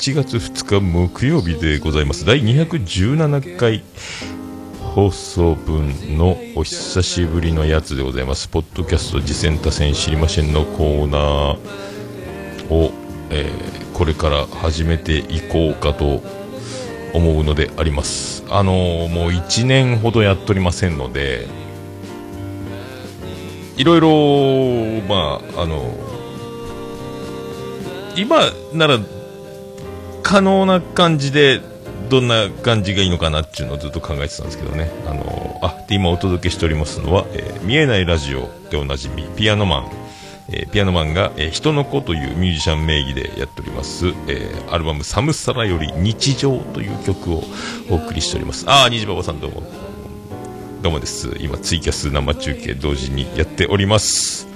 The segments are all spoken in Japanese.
1月2日木曜日でございます。第217回放送分のお久しぶりのやつでございます。ポッドキャスト次戦多戦知りませんのコーナーを、えー、これから始めていこうかと思うのであります。あのー、もう1年ほどやっておりませんのでいろいろまああのー、今なら可能な感じで、どんな感じがいいのかなっていうのをずっと考えてたんですけどね。あの、あ、で、今お届けしておりますのは、えー見えないラジオでおなじみ、ピアノマン。えーピアノマンが、えー人の子というミュージシャン名義でやっております、えーアルバムサムサラより日常という曲をお送りしております。あー、虹パパさんどうも。どうもです。今、ツイキャス生中継同時にやっております。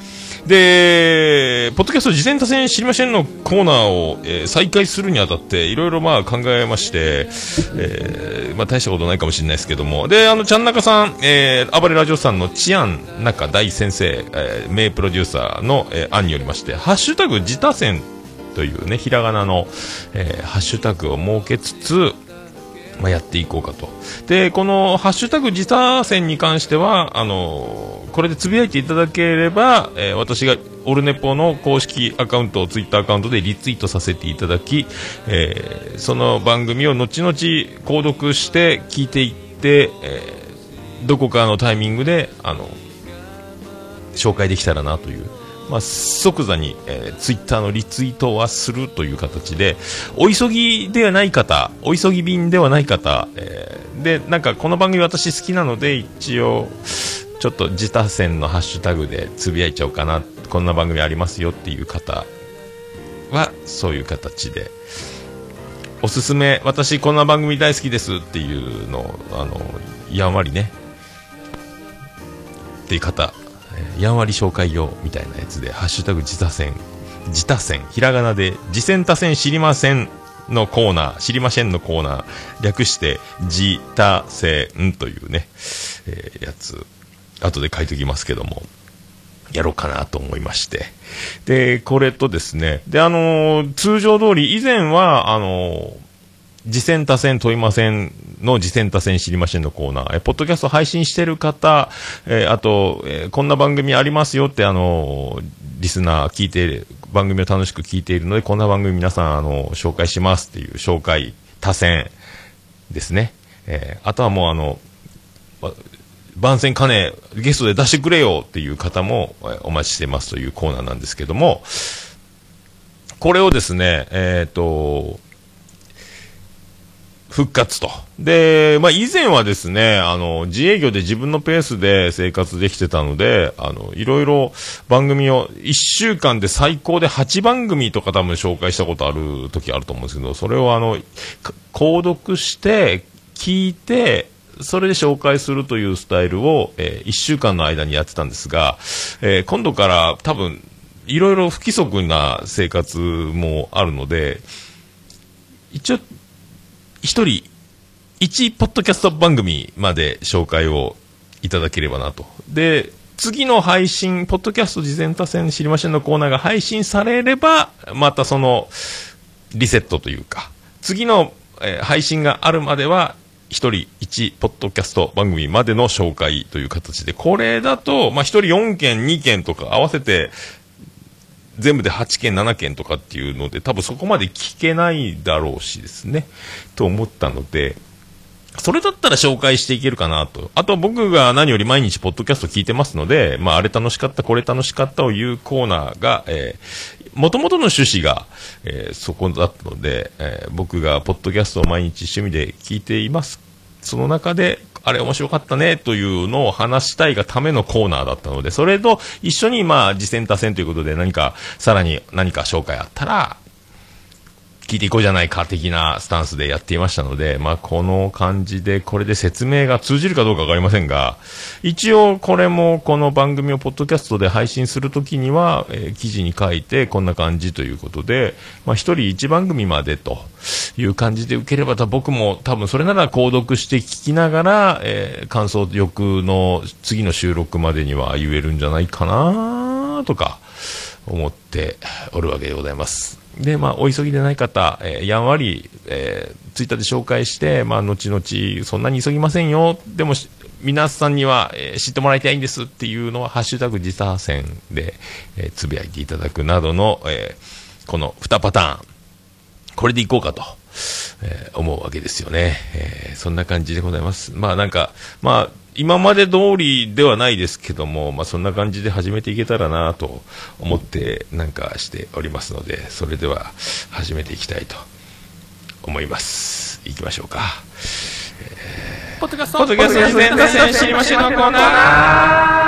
で、ポッドキャスト事前多戦知りませんのコーナーを、えー再開するにあたって、いろいろまあ考えまして、えーまあ大したことないかもしれないですけども、で、あの、ちゃんなかさん、えー、暴れラジオさんのチアン中大先生、えー名プロデューサーの、えー案によりまして、ハッシュタグ自他戦というね、ひらがなの、えーハッシュタグを設けつつ、まあ、やっていこうかと。で、このハッシュタグ自他戦に関しては、あのこれでつぶやいていただければ、えー私がオルネポの公式アカウントを、ツイッターアカウントでリツイートさせていただき、えーその番組を後々購読して聞いていって、えーどこかのタイミングで、あの、紹介できたらなという。まあ、即座に、えーツイッターのリツイートはするという形で、お急ぎではない方、お急ぎ便ではない方、えーで、なんかこの番組私好きなので、一応、ちょっと自他戦のハッシュタグでつぶやいちゃおうかな、こんな番組ありますよっていう方は、そういう形で、おすすめ、私こんな番組大好きですっていうのを、あの、やんわりね、っていう方、えーやんわり紹介用みたいなやつで、ハッシュタグ自他戦、自他戦、ひらがなで、自戦他戦知りませんのコーナー、知りませんのコーナー、略して、自他戦というね、えーやつ、後で書いておきますけども、やろうかなと思いまして。で、これとですね、で、あのー通常通り、以前は、あのー次戦多戦問いませんの次戦多戦知りませんのコーナー、えポッドキャスト配信してる方、えーあと、えーこんな番組ありますよって、あのリスナー聞いて、番組を楽しく聞いているので、こんな番組皆さん、あの紹介しますっていう紹介、多戦ですね。えーあとはもうあの、番宣金ゲストで出してくれよっていう方もお待ちしてますというコーナーなんですけども、これをですね、えっ、と、復活と。で、まあ、以前はですね、あの、自営業で自分のペースで生活できてたので、あの、いろいろ番組を、1週間で最高で8番組とか多分紹介したことある時あると思うんですけど、それをあの、購読して、聞いて、それで紹介するというスタイルを、え1週間の間にやってたんですが、えー今度から多分、いろいろ不規則な生活もあるので、一応、一人、一ポッドキャスト番組まで紹介をいただければなと。で、次の配信、ポッドキャスト事前多戦知りませんのコーナーが配信されれば、またその、リセットというか、次の、え配信があるまでは、一人一ポッドキャスト番組までの紹介という形で、これだと、まあ、一人4件、2件とか合わせて、全部で8件、7件とかっていうので、多分そこまで聞けないだろうしですね、と思ったので、それだったら紹介していけるかなと。あと僕が何より毎日ポッドキャスト聞いてますので、まああれ楽しかった、これ楽しかったを言うコーナーが、えー、元々の趣旨が、えーそこだったので、えー僕がポッドキャストを毎日趣味で聞いています。その中で、あれ面白かったねというのを話したいがためのコーナーだったので、それと一緒にまあ、次戦多戦ということで何か、さらに何か紹介あったら、聞いていこうじゃないか的なスタンスでやっていましたので、まあ、この感じで、これで説明が通じるかどうかわかりませんが、一応これもこの番組をポッドキャストで配信するときには、えー記事に書いてこんな感じということで、まあ、一人一番組までという感じで受ければ、僕も多分それなら購読して聞きながら、えー感想欲の次の収録までには言えるんじゃないかなとか、思っておるわけでございます。で、まあ、お急ぎでない方、えーやんわり、えーツイッターで紹介して、まあ、後々、そんなに急ぎませんよ。でも、皆さんには、えー知ってもらいたいんですっていうのは、ハッシュタグ自他戦で、えーつぶやいていただくなどの、えーこの2パターン、これでいこうかと、えー思うわけですよね。えーそんな感じでございます。まあなんか、まあ、今まで通りではないですけども、まあそんな感じで始めていけたらなと思ってなんかしておりますので、それでは始めていきたいと思います。いきましょうか。ポッドキャストポッドキャスト自然脱線知りませんのコーナー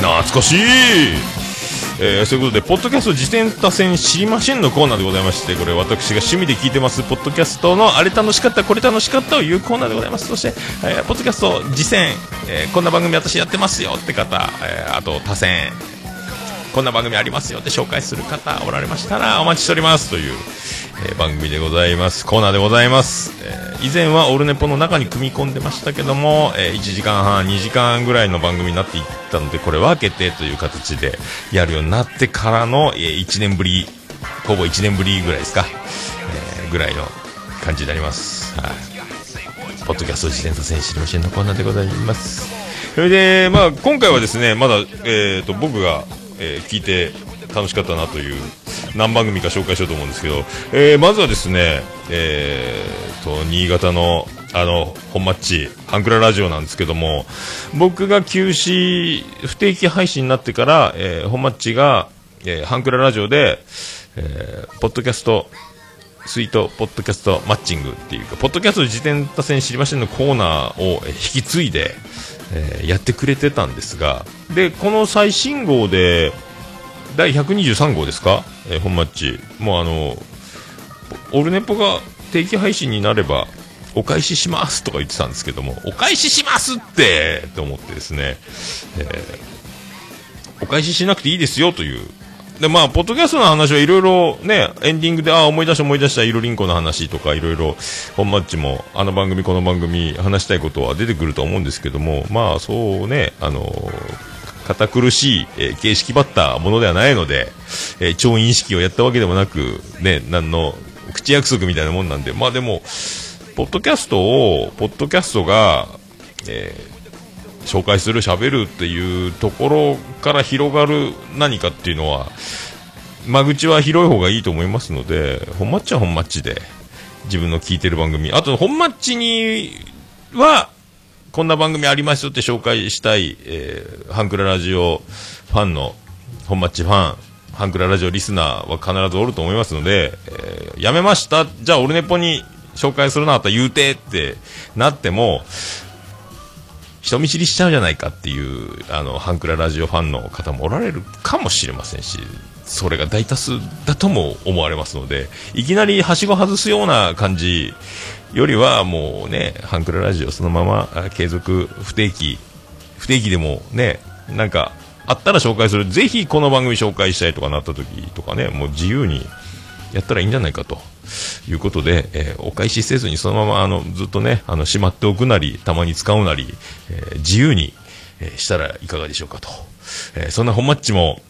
懐かしいえーそういうことで、ポッドキャスト自転車戦知りませんのコーナーでございまして、これ私が趣味で聞いてます、ポッドキャストのあれ楽しかった、これ楽しかったというコーナーでございます。そして、えーポッドキャスト自戦、えーこんな番組私やってますよって方、えーあと他戦、こんな番組ありますよって紹介する方おられましたらお待ちしておりますという、えー番組でございます。コーナーでございます。えー以前はオルネポの中に組み込んでましたけども、えー1時間半、2時間ぐらいの番組になっていったので、これ分けてという形でやるようになってからの、え1年ぶり、ほぼ1年ぶりぐらいですか、えーぐらいの感じになります。はい。ポッドキャスト自転車選手の支援のコーナーでございます。それで、まあ、今回はですね、まだ、えっ、と、僕が、えー聞いて楽しかったなという、何番組か紹介しようと思うんですけど、えーまずはですね、えーと、新潟の、あの、本マッチ、ハンクララジオなんですけども、僕が休止、不定期配信になってから、えー本マッチが、えーハンクララジオで、えーポッドキャスト、スイートポッドキャストマッチングっていうか、ポッドキャスト自転多戦知りませんのコーナーを引き継いで、えーやってくれてたんですが、で、この最新号で、第123号ですか、えー本マッチ。もうあの、オルネポが定期配信になれば、お返ししますとか言ってたんですけども、お返ししますってって思ってですね、えーお返ししなくていいですよという。で、まあ、ポッドキャストの話はいろいろね、エンディングで、ああ、思い出した思い出した、イロリンコの話とか、いろいろ、本マッチも、あの番組、この番組、話したいことは出てくると思うんですけども、まあ、そうね、あの堅苦しい、えー形式ばったものではないので、えー調印式をやったわけでもなく、ね、なんの、口約束みたいなもんなんで、まあでも、ポッドキャストを、ポッドキャストが、えー紹介する、喋るっていうところから広がる何かっていうのは、間口は広い方がいいと思いますので、本マッチは本マッチで、自分の聞いてる番組、あと本マッチには、こんな番組ありますよって紹介したい、えーハンクララジオファンの、本マッチファン、ハンクララジオリスナーは必ずおると思いますので、えーやめました、じゃあオルネポに紹介するなあったら言うてってなっても、人見知りしちゃうじゃないかっていう、あの、ハンクララジオファンの方もおられるかもしれませんし、それが大多数だとも思われますので、いきなりはしご外すような感じよりは、もうね、ハンクララジオそのまま継続、不定期、不定期でもね、なんか、あったら紹介する。ぜひこの番組紹介したいとかなった時とかね、もう自由にやったらいいんじゃないかということで、えーお返しせずにそのままあのずっとね、あのしまっておくなり、たまに使うなり、えー自由に、えーしたらいかがでしょうかと。えそんな本マッチも、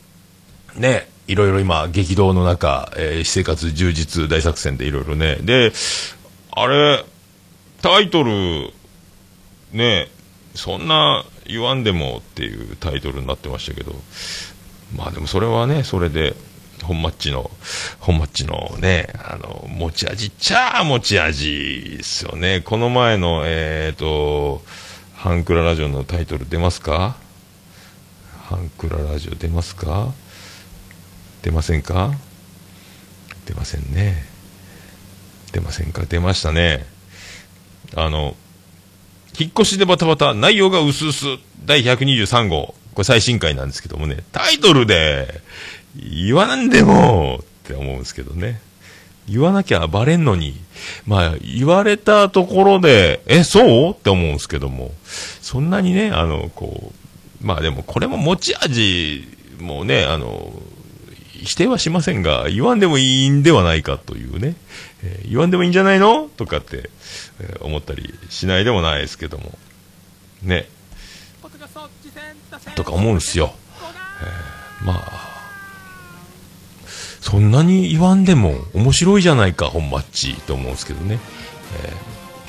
ね、いろいろ今、激動の中、えー私生活充実大作戦でいろいろね。で、あれ、タイトル、ね、そんな言わんでもっていうタイトルになってましたけど、まあでもそれはね、それで、本マッチの、本マッチのね、あの、持ち味っちゃ持ち味ですよね。この前の、えっ、と、ハンクララジオのタイトル出ますか？ハンクララジオ出ますか？出ませんか？出ませんね。出ませんか？出ましたね。あの、引っ越しでバタバタ、内容が薄々、第123号。これ最新回なんですけどもね、タイトルで言わなんでもって思うんですけどね。言わなきゃバレんのに、まあ、言われたところで、え、そう？って思うんですけども、そんなにね、あの、こう、まあでもこれも持ち味もね、あの、否定はしませんが、言わんでもいいんではないかというね、えー、言わんでもいいんじゃないの？とかって、えー、思ったりしないでもないですけども、ね、とか思うんですよ。えー、まあ、そんなに言わんでも面白いじゃないか、本マッチと思うんですけどね。えー、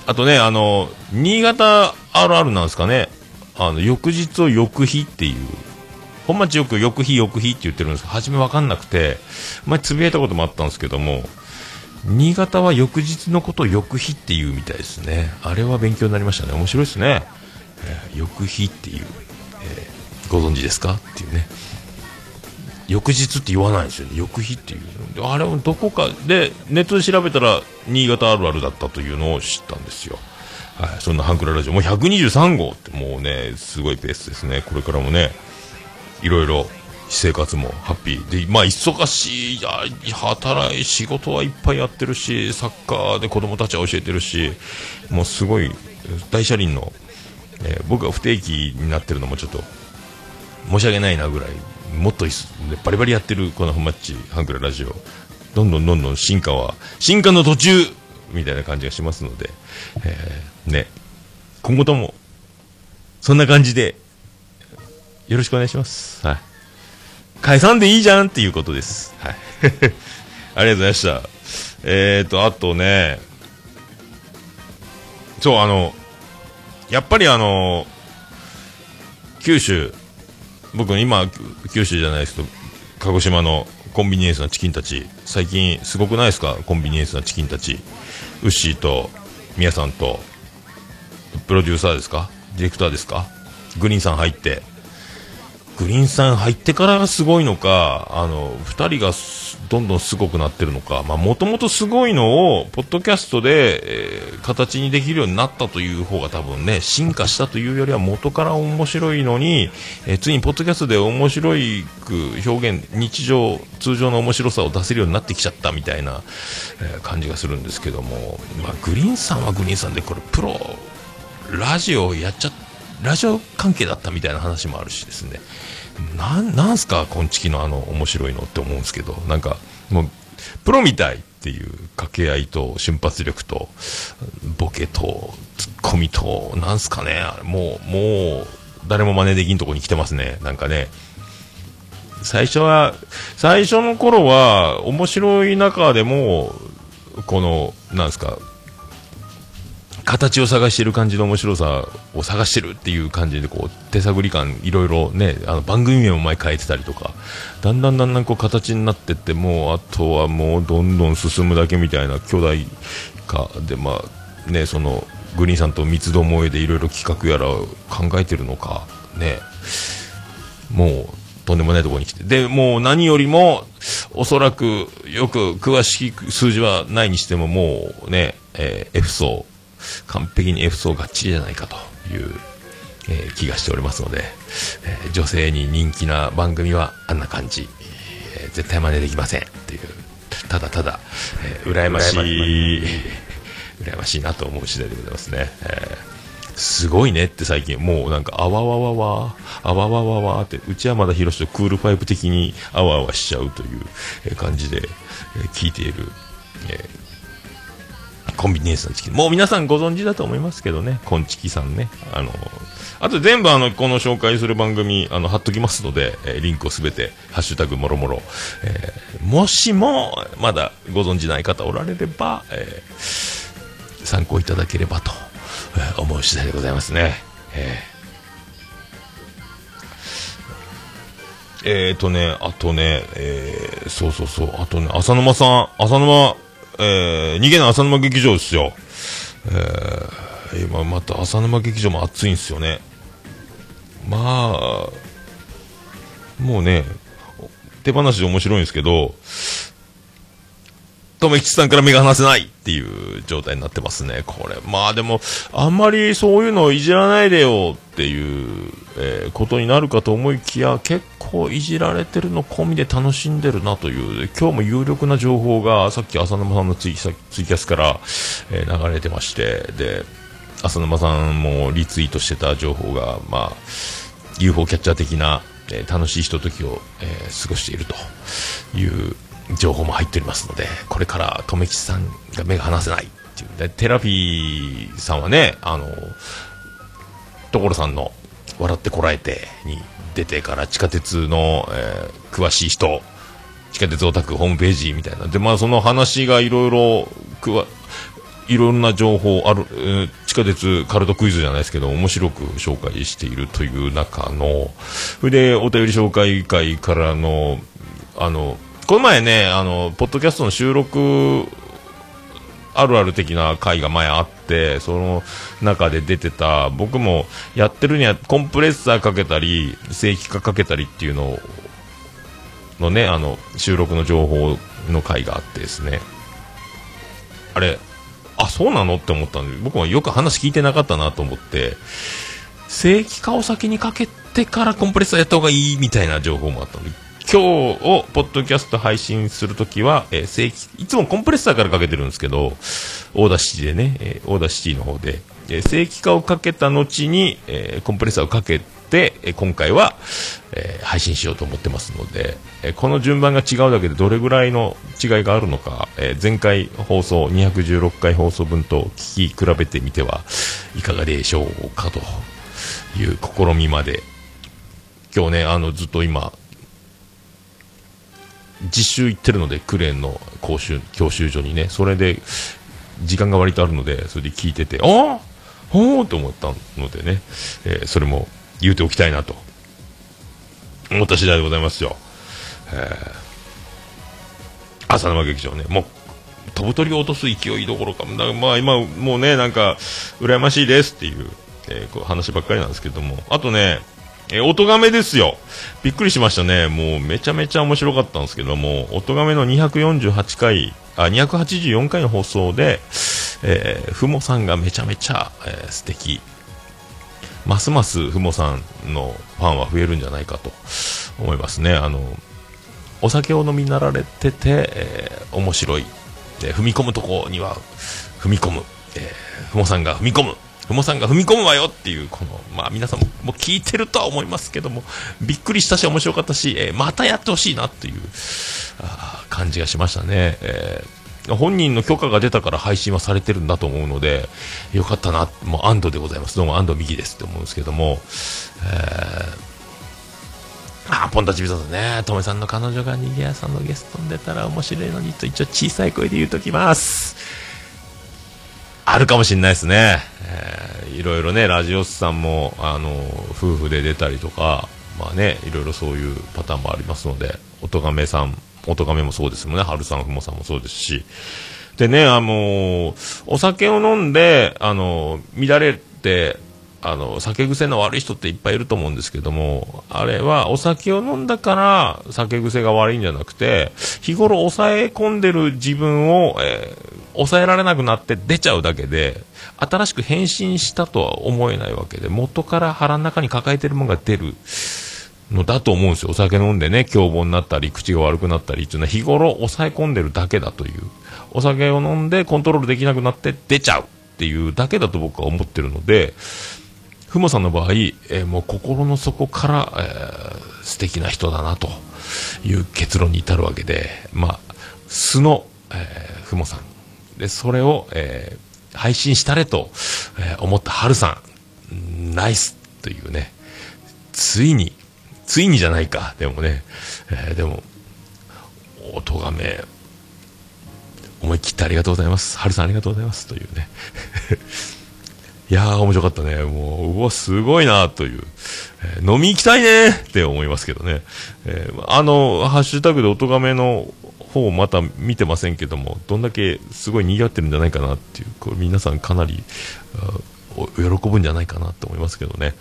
あとね、あの、新潟あるあるなんですかね。あの、翌日を翌日っていう。本町よく翌日翌日って言ってるんですけど、初めわかんなくて、前つぶやいたこともあったんですけども、新潟は翌日のことを翌日っていうみたいですね。あれは勉強になりましたね。面白いですね。えー、翌日っていう、えー、ご存知ですか？っていうね。翌日って言わないですよね。翌日っていう。あれもどこかで、ネットで調べたら、新潟あるあるだったというのを知ったんですよ。はい、そんなハンクララジオ。もう123号ってもうね、すごいペースですね。これからもね、いろいろ私生活もハッピーで、まあ、忙しい、や働い、仕事はいっぱいやってるし、サッカーで子供たちは教えてるし、もうすごい大車輪の、えー、僕が不定期になってるのもちょっと申し訳ないなぐらいもっとバリバリやってるこのハマッチハンクララジオ。どんどんどんどん進化は進化の途中みたいな感じがしますので、えー、ね今後ともそんな感じでよろしくお願いします。はい。解散でいいじゃんっていうことです。はい。ありがとうございました。えーとあとねそうあのやっぱりあの九州僕今九州じゃないですけど鹿児島のコンビニエンスなチキンたち最近すごくないですか？コンビニエンスなチキンたち。ウッシーとミヤさんとプロデューサーですか？ディレクターですか？グリーンさん入って。グリーンさん入ってからがすごいのか、あの、2人がどんどんすごくなってるのか、まあ、もともとすごいのを、ポッドキャストで、えー、形にできるようになったという方が多分ね、進化したというよりは元から面白いのに、えー、ついにポッドキャストで面白いく表現、日常、通常の面白さを出せるようになってきちゃったみたいな、えー、感じがするんですけども、まあ、グリーンさんはグリーンさんで、これ、プロ、ラジオやっちゃラジオ関係だったみたいな話もあるしですね。ななんすか、こんちきのあの、面白いのって思うんですけど、なんか、もう、プロみたいっていう掛け合いと瞬発力と、ボケと、ツッコミと、なんすかね、もう、もう、誰も真似できんとこに来てますね、なんかね。最初は、最初の頃は、面白い中でも、この、なんすか、形を探している感じの面白さを探してるっていう感じでこう手探り感いろいろねあの番組名も前変えてたりとかだんだんだんだんこう形になってってもうあとはもうどんどん進むだけみたいな巨大化でまあねそのグリーンさんと三つどもえでいろいろ企画やら考えてるのかね。もうとんでもないところに来て。でもう何よりもおそらくよく詳しい数字はないにしてももうね、えー、F 層完璧に F 層がっちりじゃないかという、えー、気がしておりますので、えー、女性に人気な番組はあんな感じ、えー、絶対真似できませんっていうただただ、えー、羨ましい羨ましい。なと思う次第でございますね、えー、すごいねって最近もうなんかあわわわわあわわわわって内山田博とクールファイブ的にあわあわしちゃうという感じで、えー、聞いている、えーコンビニエンスのチキン。もう皆さんご存知だと思いますけどね、コンチキさんね。あの、あと全部あの、この紹介する番組、あの、貼っときますので、えー、リンクをすべて、ハッシュタグもろもろ、えー、もしも、まだご存知ない方おられれば、えー、参考いただければと、えー、思う次第でございますね。えー、えーとね、あとね、えー、そうそうそう、あとね、浅沼さん、浅沼えー、逃げない浅沼劇場ですよ。えー、今また浅沼劇場も暑いんですよね。まあ、もうね、手放しで面白いんですけど、留吉さんから目が離せないっていう状態になってますね、これ。まあでも、あんまりそういうのをいじらないでよっていう、えー、ことになるかと思いきや、結構いじられてるの込みで楽しんでるなという、今日も有力な情報が、さっき浅沼さんのツイツイキャスから、えー、流れてまして、で、浅沼さんもリツイートしてた情報が、まあ、UFO キャッチャー的な、えー、楽しいひとときを、えー、過ごしているという情報も入っておりますので、これから留吉さんが目が離せないっていう。で、テラピーさんはね、あの、所さんの笑ってこらえてに出てから地下鉄の、えー、詳しい人、地下鉄オタクホームページみたいな。で、まあその話がいろいろ、くわ、いろんな情報ある、えー、地下鉄カルトクイズじゃないですけど、面白く紹介しているという中の、それで、お便り紹介会からの、あの、この前ね、あの、ポッドキャストの収録、あるある的な回が前あって、その中で出てた、僕もやってるにはコンプレッサーかけたり、正規化かけたりっていうののね、あの、収録の情報の回があってですね。あれ、あ、そうなのって思ったんで、僕はよく話聞いてなかったなと思って、正規化を先にかけてからコンプレッサーやった方がいいみたいな情報もあったんで、今日をポッドキャスト配信するときは、えー、正規、いつもコンプレッサーからかけてるんですけど、 Audacity でね、えー、 Audacity の方で、えー、正規化をかけた後に、えー、コンプレッサーをかけて、えー、今回は、えー、配信しようと思ってますので、えー、この順番が違うだけでどれぐらいの違いがあるのか、えー、前回放送216回放送分と聞き比べてみてはいかがでしょうかという試みまで。今日ねあのずっと今実習行ってるので、クレーンの講習、教習所にね、それで、時間が割とあるので、それで聞いてて、ああほー？と思ったのでね、えー、それも言うておきたいなと、思った次第でございますよ。えー、浅沼劇場ね、もう、飛ぶ鳥を落とす勢いどころか、まあ今、もうね、なんか、羨ましいですっていう、えー、こう話ばっかりなんですけども、あとね、えー、音亀ですよ。びっくりしましたね。もうめちゃめちゃ面白かったんですけども、音亀の248回、あ、284回の放送で、えー、ふもさんがめちゃめちゃ、えー、素敵。ますますふもさんのファンは増えるんじゃないかと思いますね。あの、お酒を飲みなられてて、えー、面白い。で、踏み込むとこには踏み込む。えー、ふもさんが踏み込む。ふもさんが踏み込むわよっていう、この、まあ皆さんもも聞いてるとは思いますけども、びっくりしたし面白かったし、えー、またやってほしいなっていうあ感じがしましたね。えー、本人の許可が出たから配信はされてるんだと思うので、よかったな、もう安堵でございます。どうも安堵右ですって思うんですけども、え、あ、ポンタチビザさんね、とめさんの彼女が逃げ屋さんのゲストに出たら面白いのにと一応小さい声で言うときます。あるかもしれないですね。えー、いろいろね、ラジオスさんも、あの、夫婦で出たりとか、まあね、いろいろそういうパターンもありますので、おとがめさん、おとがめもそうですもんね、春さん、ふもさんもそうですし、でね、あのお酒を飲んで、あの乱れて、あの酒癖の悪い人っていっぱいいると思うんですけどもあれはお酒を飲んだから酒癖が悪いんじゃなくて日頃抑え込んでる自分を、えー、抑えられなくなって出ちゃうだけで新しく変身したとは思えないわけで元から腹の中に抱えてるものが出るのだと思うんですよ。お酒飲んでね凶暴になったり口が悪くなったりっていうのは日頃抑え込んでるだけだという。お酒を飲んでコントロールできなくなって出ちゃうっていうだけだと僕は思ってるのでふもさんの場合、えー、もう心の底から、えー、素敵な人だなという結論に至るわけで、まあ、素の、えー、ふもさん。で、それを、えー、配信したれと、えー、思ったはるさん、ナイスというね、ついに、ついにじゃないか、でもね、えー、でも、おがめ、思い切ってありがとうございます。はるさんありがとうございますというね。いやー、面白かったね。もう、うわ、すごいなという。えー、飲み行きたいねって思いますけどね。えー、あの、ハッシュタグで音がめの方また見てませんけども、どんだけすごい賑わってるんじゃないかなっていう、これ皆さんかなり、喜ぶんじゃないかなと思いますけどね。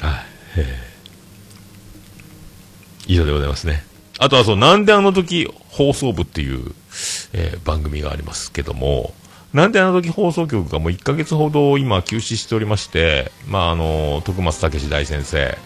はい、えー、以上でございますね。あとはそう、なんであの時放送部っていう、えー番組がありますけども、なんであの時放送局がもう1ヶ月ほど今休止しておりまして、まああの、徳松武史大先生、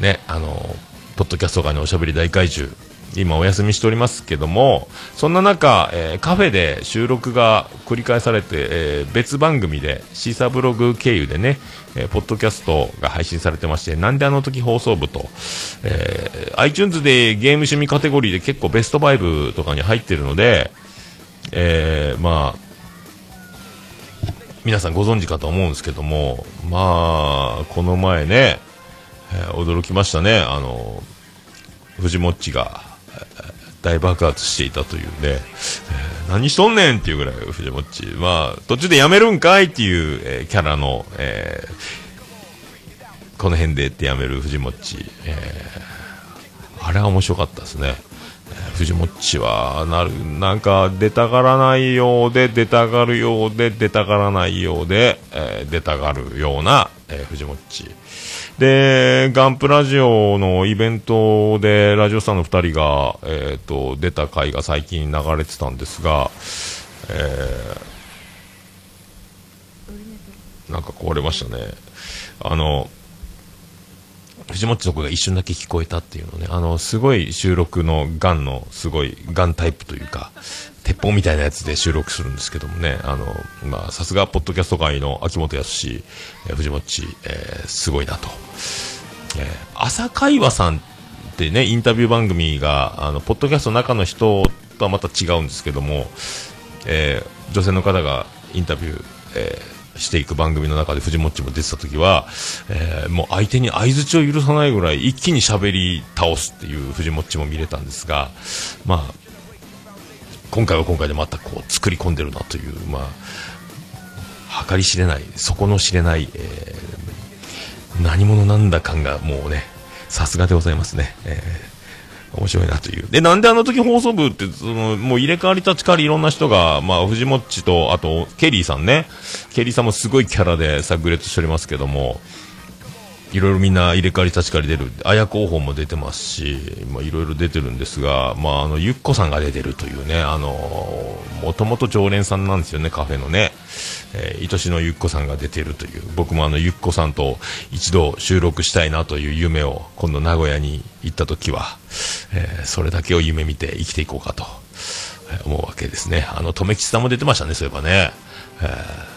ね、あの、ポッドキャスト界のおしゃべり大怪獣、今お休みしておりますけども、そんな中、えーカフェで収録が繰り返されて、えー別番組で、シーサーブログ経由でね、えーポッドキャストが配信されてまして、なんであの時放送部と、えー iTunes でゲーム趣味カテゴリーで結構ベスト5とかに入ってるので、えーまあ、皆さんご存知かと思うんですけども、まあ、この前ね、えー驚きましたね、あの、藤もっちが、えー大爆発していたというね、えー何しとんねんっていうぐらい、藤もっち。まあ、途中でやめるんかいっていう、えーキャラの、えこの辺でってやめる藤もっち。えあれは面白かったですね。え藤もっちは、なる、なんか、出たがらないようで、出たがるようで、出たがらないようで、えー出たがるような、えー藤もっち。で、ガンプラジオのイベントで、ラジオさんの2人が、えっ、と、出た回が最近流れてたんですが、えーなんか壊れましたね。あの、藤本の声が一瞬だけ聞こえたっていうのね、あの、すごい収録のガンの、すごいガンタイプというか、鉄砲みたいなやつで収録するんですけどもね、あの、まあ、さすが、ポッドキャスト界の秋元康、えー藤本、えーすごいなと。えー朝会話さんってね、インタビュー番組が、あの、ポッドキャストの中の人とはまた違うんですけども、えー女性の方がインタビュー、えーしていく番組の中で藤もっちも出てた時は、えーもう相手に相づちを許さないぐらい一気に喋り倒すっていう藤もっちも見れたんですが、まあ、今回は今回でまたこう作り込んでるなという、まあ、計り知れない、底の知れない、えー何者なんだ感がもうね、さすがでございますね。えー面白いなという。で、なんであの時放送部って、その、もう入れ替わり立ち替わりいろんな人が、まあ、藤もっちと、あと、ケリーさんね。ケリーさんもすごいキャラで炸裂しておりますけども、いろいろみんな入れ替わり立ち替わり出る。綾候補も出てますし、まあ、いろいろ出てるんですが、まあ、あの、ゆっこさんが出てるというね、あの、もともと常連さんなんですよね、カフェのね。えー、愛しのゆっこさんが出てるという、僕もあの、ゆっこさんと一度収録したいなという夢を、今度名古屋に行った時は、えーそれだけを夢見て生きていこうかと、思うわけですね。あの、とめきちさんも出てましたね、そういえばね。えー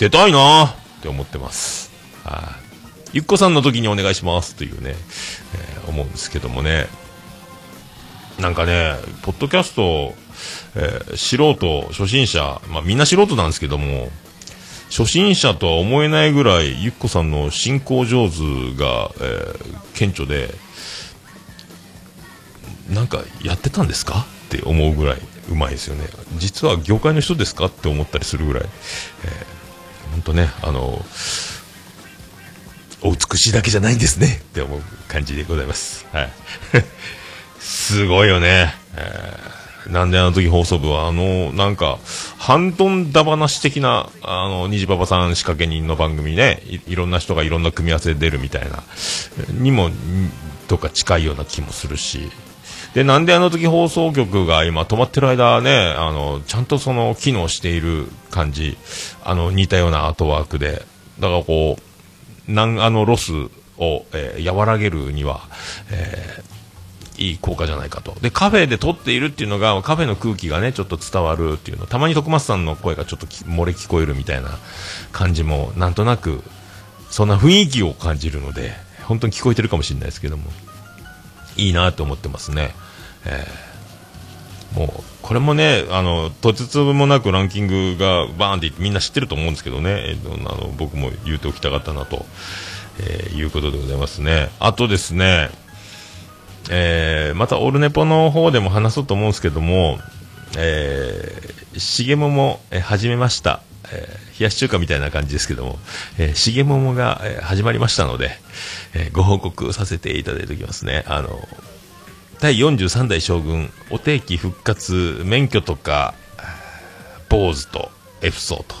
出たいなって思ってます。はい。ゆっこさんの時にお願いしますというね、えー思うんですけどもね。なんかね、ポッドキャスト、えー素人、初心者、まあみんな素人なんですけども、初心者とは思えないぐらい、ゆっこさんの進行上手が、えー顕著で、なんかやってたんですか？って思うぐらいうまいですよね。実は業界の人ですか？って思ったりするぐらい、えー、本当ね、あの、お美しいだけじゃないんですねって思う感じでございます。はい。すごいよね。えーなんであの時放送部は、あの、なんか、ハンドンダ話的な、あの、虹パパさん仕掛け人の番組ね、いいろんな人がいろんな組み合わせで出るみたいな、にも、とか近いような気もするし、で、なんであの時放送局が今止まってる間ね、あの、ちゃんとその機能している感じ、あの、似たようなアートワークで、だからこう、なんあのロスを、えー和らげるには、えーいい効果じゃないかと。で、カフェで撮っているっていうのが、カフェの空気がね、ちょっと伝わるっていうの。たまに徳松さんの声がちょっと漏れ聞こえるみたいな感じも、なんとなく、そんな雰囲気を感じるので、本当に聞こえてるかもしれないですけども、いいなと思ってますね。えーもう、これもね、あの、とつつもなくランキングがバーンってみんな知ってると思うんですけどね、えーあの僕も言うておきたかったなと、えーいうことでございますね。あとですね、えーまたオルネポの方でも話そうと思うんですけども、えー、しげもも、え始めました。えー冷やし中華みたいな感じですけども、えー、しげももが、え始まりましたので、えーご報告させていただいておきますね。あの、第43代将軍、お定期復活、免許とか、坊主と F ソート。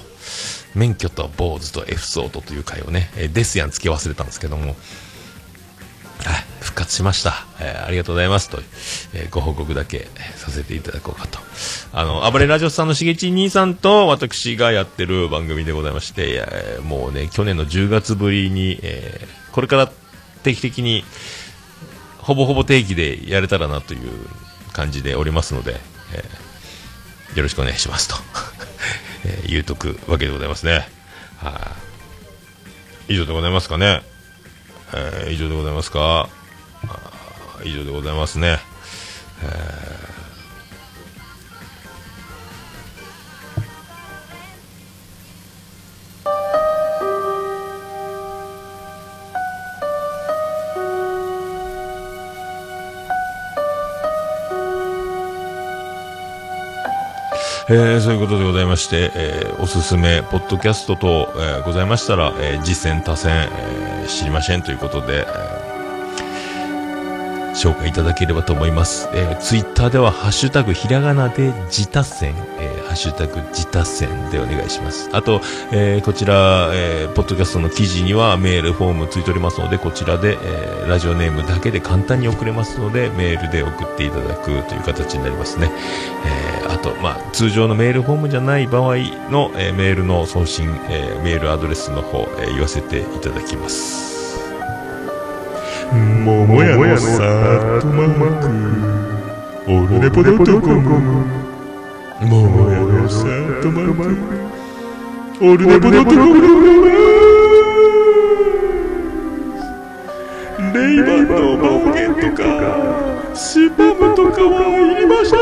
免許と坊主と F ソートという回をね、えーデスヤンつけ忘れたんですけども、復活しました。えーありがとうございますと、えーご報告だけさせていただこうかと。あの、暴れラジオさんのしげち兄さんと私がやってる番組でございまして、もうね、去年の10月ぶりに、えこれから定期的に、ほぼほぼ定期でやれたらなという感じでおりますので、えーよろしくお願いしますと、えー言うとくわけでございますね。はい、以上でございますかね。えー以上でございますか。あ以上でございますね。えーそういうことでございまして、えーおすすめ、ポッドキャスト等、えーございましたら、えー実践、多選、えー知りませんということで、えー紹介いただければと思います。えーツイッターでは、ハッシュタグ、ひらがなで、自他戦、えーハッシュタグ、自他戦でお願いします。あと、えーこちら、えーポッドキャストの記事にはメールフォームついておりますので、こちらで、えーラジオネームだけで簡単に送れますので、メールで送っていただくという形になりますね。えーあと、まあ、通常のメールフォームじゃない場合の、えーメールの送信、えーメールアドレスの方、えー言わせていただきます。ももやのさとまくオルネポドットコムももやのさとまくオルネポドットコムレイバンの暴言とかスパムとかはいりません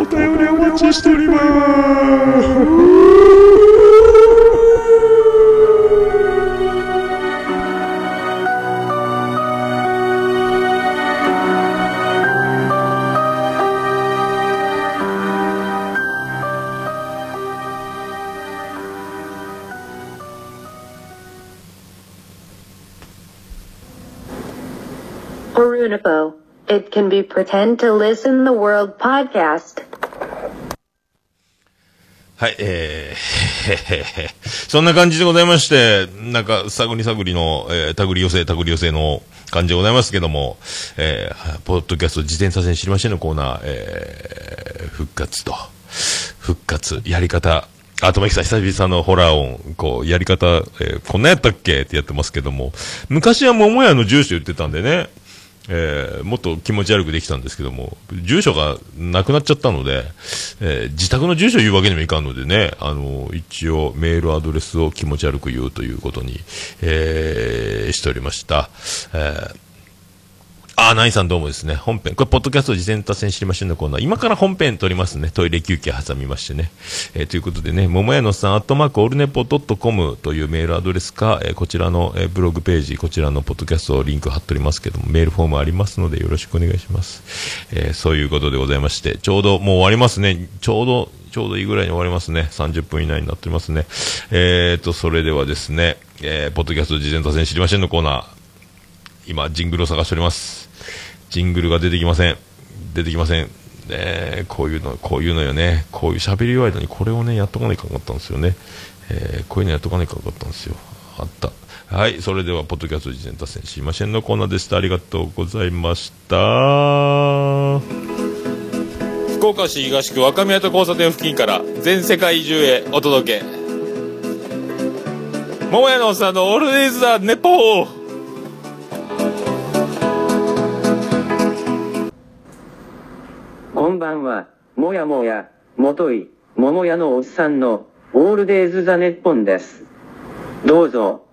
お便りお待ちしており「Orunipo. It can be pretend to listen the world podcast. はい、えー、そんな感じでございまして、なんか、探り探りの、えー、手繰り寄せ、手繰り寄せの感じでございますけども、えー、ポッドキャスト自転車線知りませんのコーナー、えー、復活と、復活、やり方、あ、ともきさん、久々のホラー音、こう、やり方、えー、こんなやったっけ？ってやってますけども、昔は桃屋の住所言ってたんでね、えーもっと気持ち悪くできたんですけども、住所がなくなっちゃったので、えー自宅の住所言うわけにもいかんのでね、あの、一応メールアドレスを気持ち悪く言うということに、えーしておりました。えーあ、ナイさんどうもですね。本編。これ、ポッドキャスト事前達成知りませんのコーナー。今から本編撮りますね。トイレ休憩挟みましてね。えーということでね、桃屋のさん、アットマークオルネポドットコムというメールアドレスか、えーこちらの、えーブログページ、こちらのポッドキャストリンク貼っておりますけども、メールフォームありますのでよろしくお願いします。えそういうことでございまして、ちょうどもう終わりますね。ちょうど、ちょうどいいぐらいに終わりますね。30分以内になっておりますね。えーと、それではですね、えーポッドキャスト事前達成知りませんのコーナー。今、ジングルを探しております。ジングルが出てきません。出てきません。ね、こういうの、こういうのよね。こういう喋り間にこれをね、やっとかないかんかったんですよね。えーこういうのやっとかないかんかったんですよ。あった。はい、それでは、ポッドキャスト事前達成しませんのコーナーでした。ありがとうございました。福岡市東区若宮と交差点付近から全世界中へお届け。桃屋のおっさんのオールディーズ・ザ・ネポーこんばんは、もやもや、もとい、ももやのおっさんの、オールデイズ・ザ・ネッポンです。どうぞ、